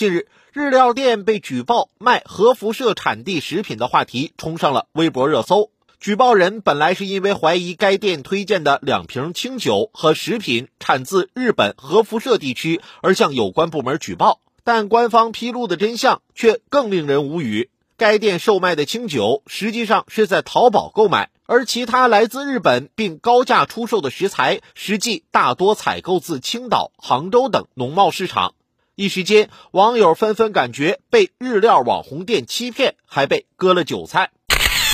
近日，日料店被举报卖核辐射产地食品的话题冲上了微博热搜。举报人本来是因为怀疑该店推荐的两瓶清酒和食品产自日本核辐射地区而向有关部门举报，但官方披露的真相却更令人无语。该店售卖的清酒实际上是在淘宝购买，而其他来自日本并高价出售的食材，实际大多采购自青岛、杭州等农贸市场。一时间，网友纷纷感觉被日料网红店欺骗，还被割了韭菜。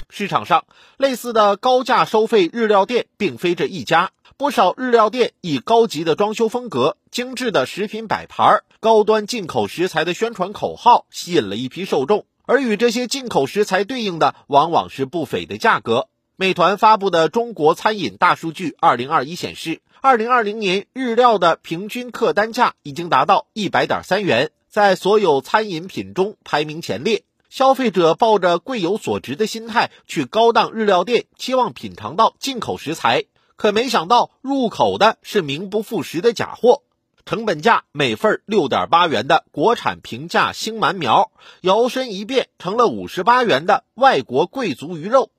市场上类似的高价收费日料店并非这一家，不少日料店以高级的装修风格、精致的食品摆盘、高端进口食材的宣传口号，吸引了一批受众。而与这些进口食材对应的，往往是不菲的价格。美团发布的中国餐饮大数据二零二一显示，二零二零年日料的平均客单价已经达到一百点三元，在所有餐饮品中排名前列。消费者抱着贵有所值的心态去高档日料店，期望品尝到进口食材，可没想到入口的是名不副实的假货。成本价每份六点八元的国产平价星鳗苗，摇身一变成了五十八元的外国贵族鱼肉，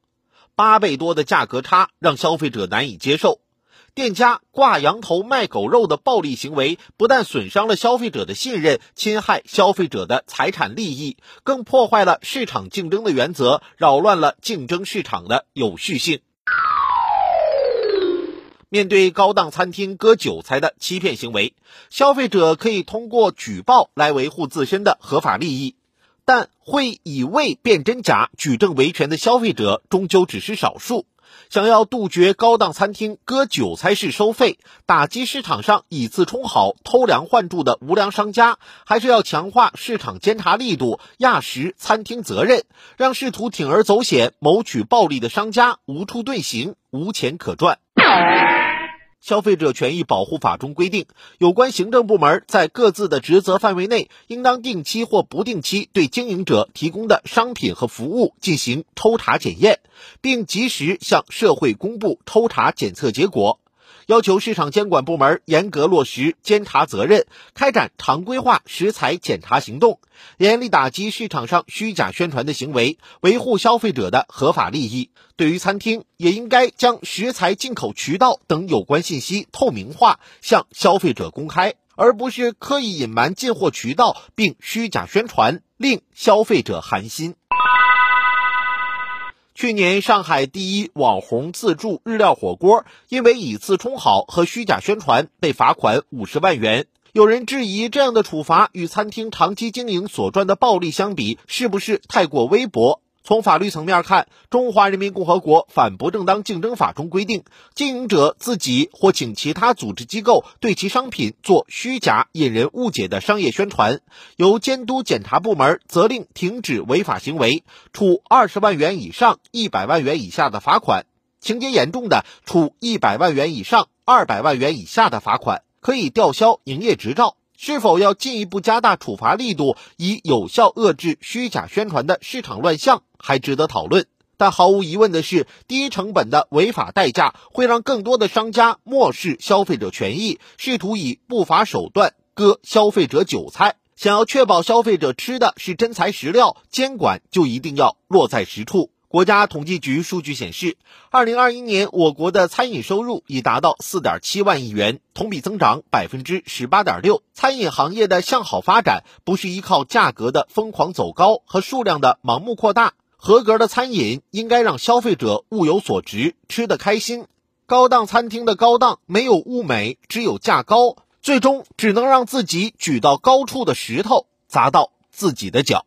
八倍多的价格差让消费者难以接受。店家挂羊头卖狗肉的暴利行为，不但损伤了消费者的信任，侵害消费者的财产利益，更破坏了市场竞争的原则，扰乱了竞争市场的有序性。面对高档餐厅割韭菜的欺骗行为，消费者可以通过举报来维护自身的合法利益，但会以伪辨真假、举证维权的消费者终究只是少数。想要杜绝高档餐厅割韭菜式收费，打击市场上以次充好、偷梁换柱的无良商家，还是要强化市场监察力度，压实餐厅责任，让试图铤而走险谋取暴利的商家无处遁形、无钱可赚。消费者权益保护法中规定，有关行政部门在各自的职责范围内，应当定期或不定期对经营者提供的商品和服务进行抽查检验，并及时向社会公布抽查检测结果。要求市场监管部门严格落实监察责任，开展常规化食材检查行动，严厉打击市场上虚假宣传的行为，维护消费者的合法利益。对于餐厅，也应该将食材进口渠道等有关信息透明化，向消费者公开，而不是刻意隐瞒进货渠道并虚假宣传，令消费者寒心。去年，上海第一网红自助日料火锅因为以次充好和虚假宣传被罚款五十万元。有人质疑，这样的处罚与餐厅长期经营所赚的暴利相比，是不是太过微薄？从法律层面看，《中华人民共和国反不正当竞争法》中规定，经营者自己或请其他组织机构对其商品做虚假、引人误解的商业宣传，由监督检查部门责令停止违法行为，处二十万元以上一百万元以下的罚款；情节严重的，处一百万元以上二百万元以下的罚款，可以吊销营业执照。是否要进一步加大处罚力度，以有效遏制虚假宣传的市场乱象，还值得讨论。但毫无疑问的是，低成本的违法代价会让更多的商家漠视消费者权益，试图以不法手段割消费者韭菜。想要确保消费者吃的是真材实料，监管就一定要落在实处。国家统计局数据显示，二零二一年我国的餐饮收入已达到四点七万亿元，同比增长百分之十八点六。餐饮行业的向好发展，不是依靠价格的疯狂走高和数量的盲目扩大。合格的餐饮应该让消费者物有所值，吃得开心。高档餐厅的高档没有物美，只有价高，最终只能让自己举到高处的石头砸到自己的脚。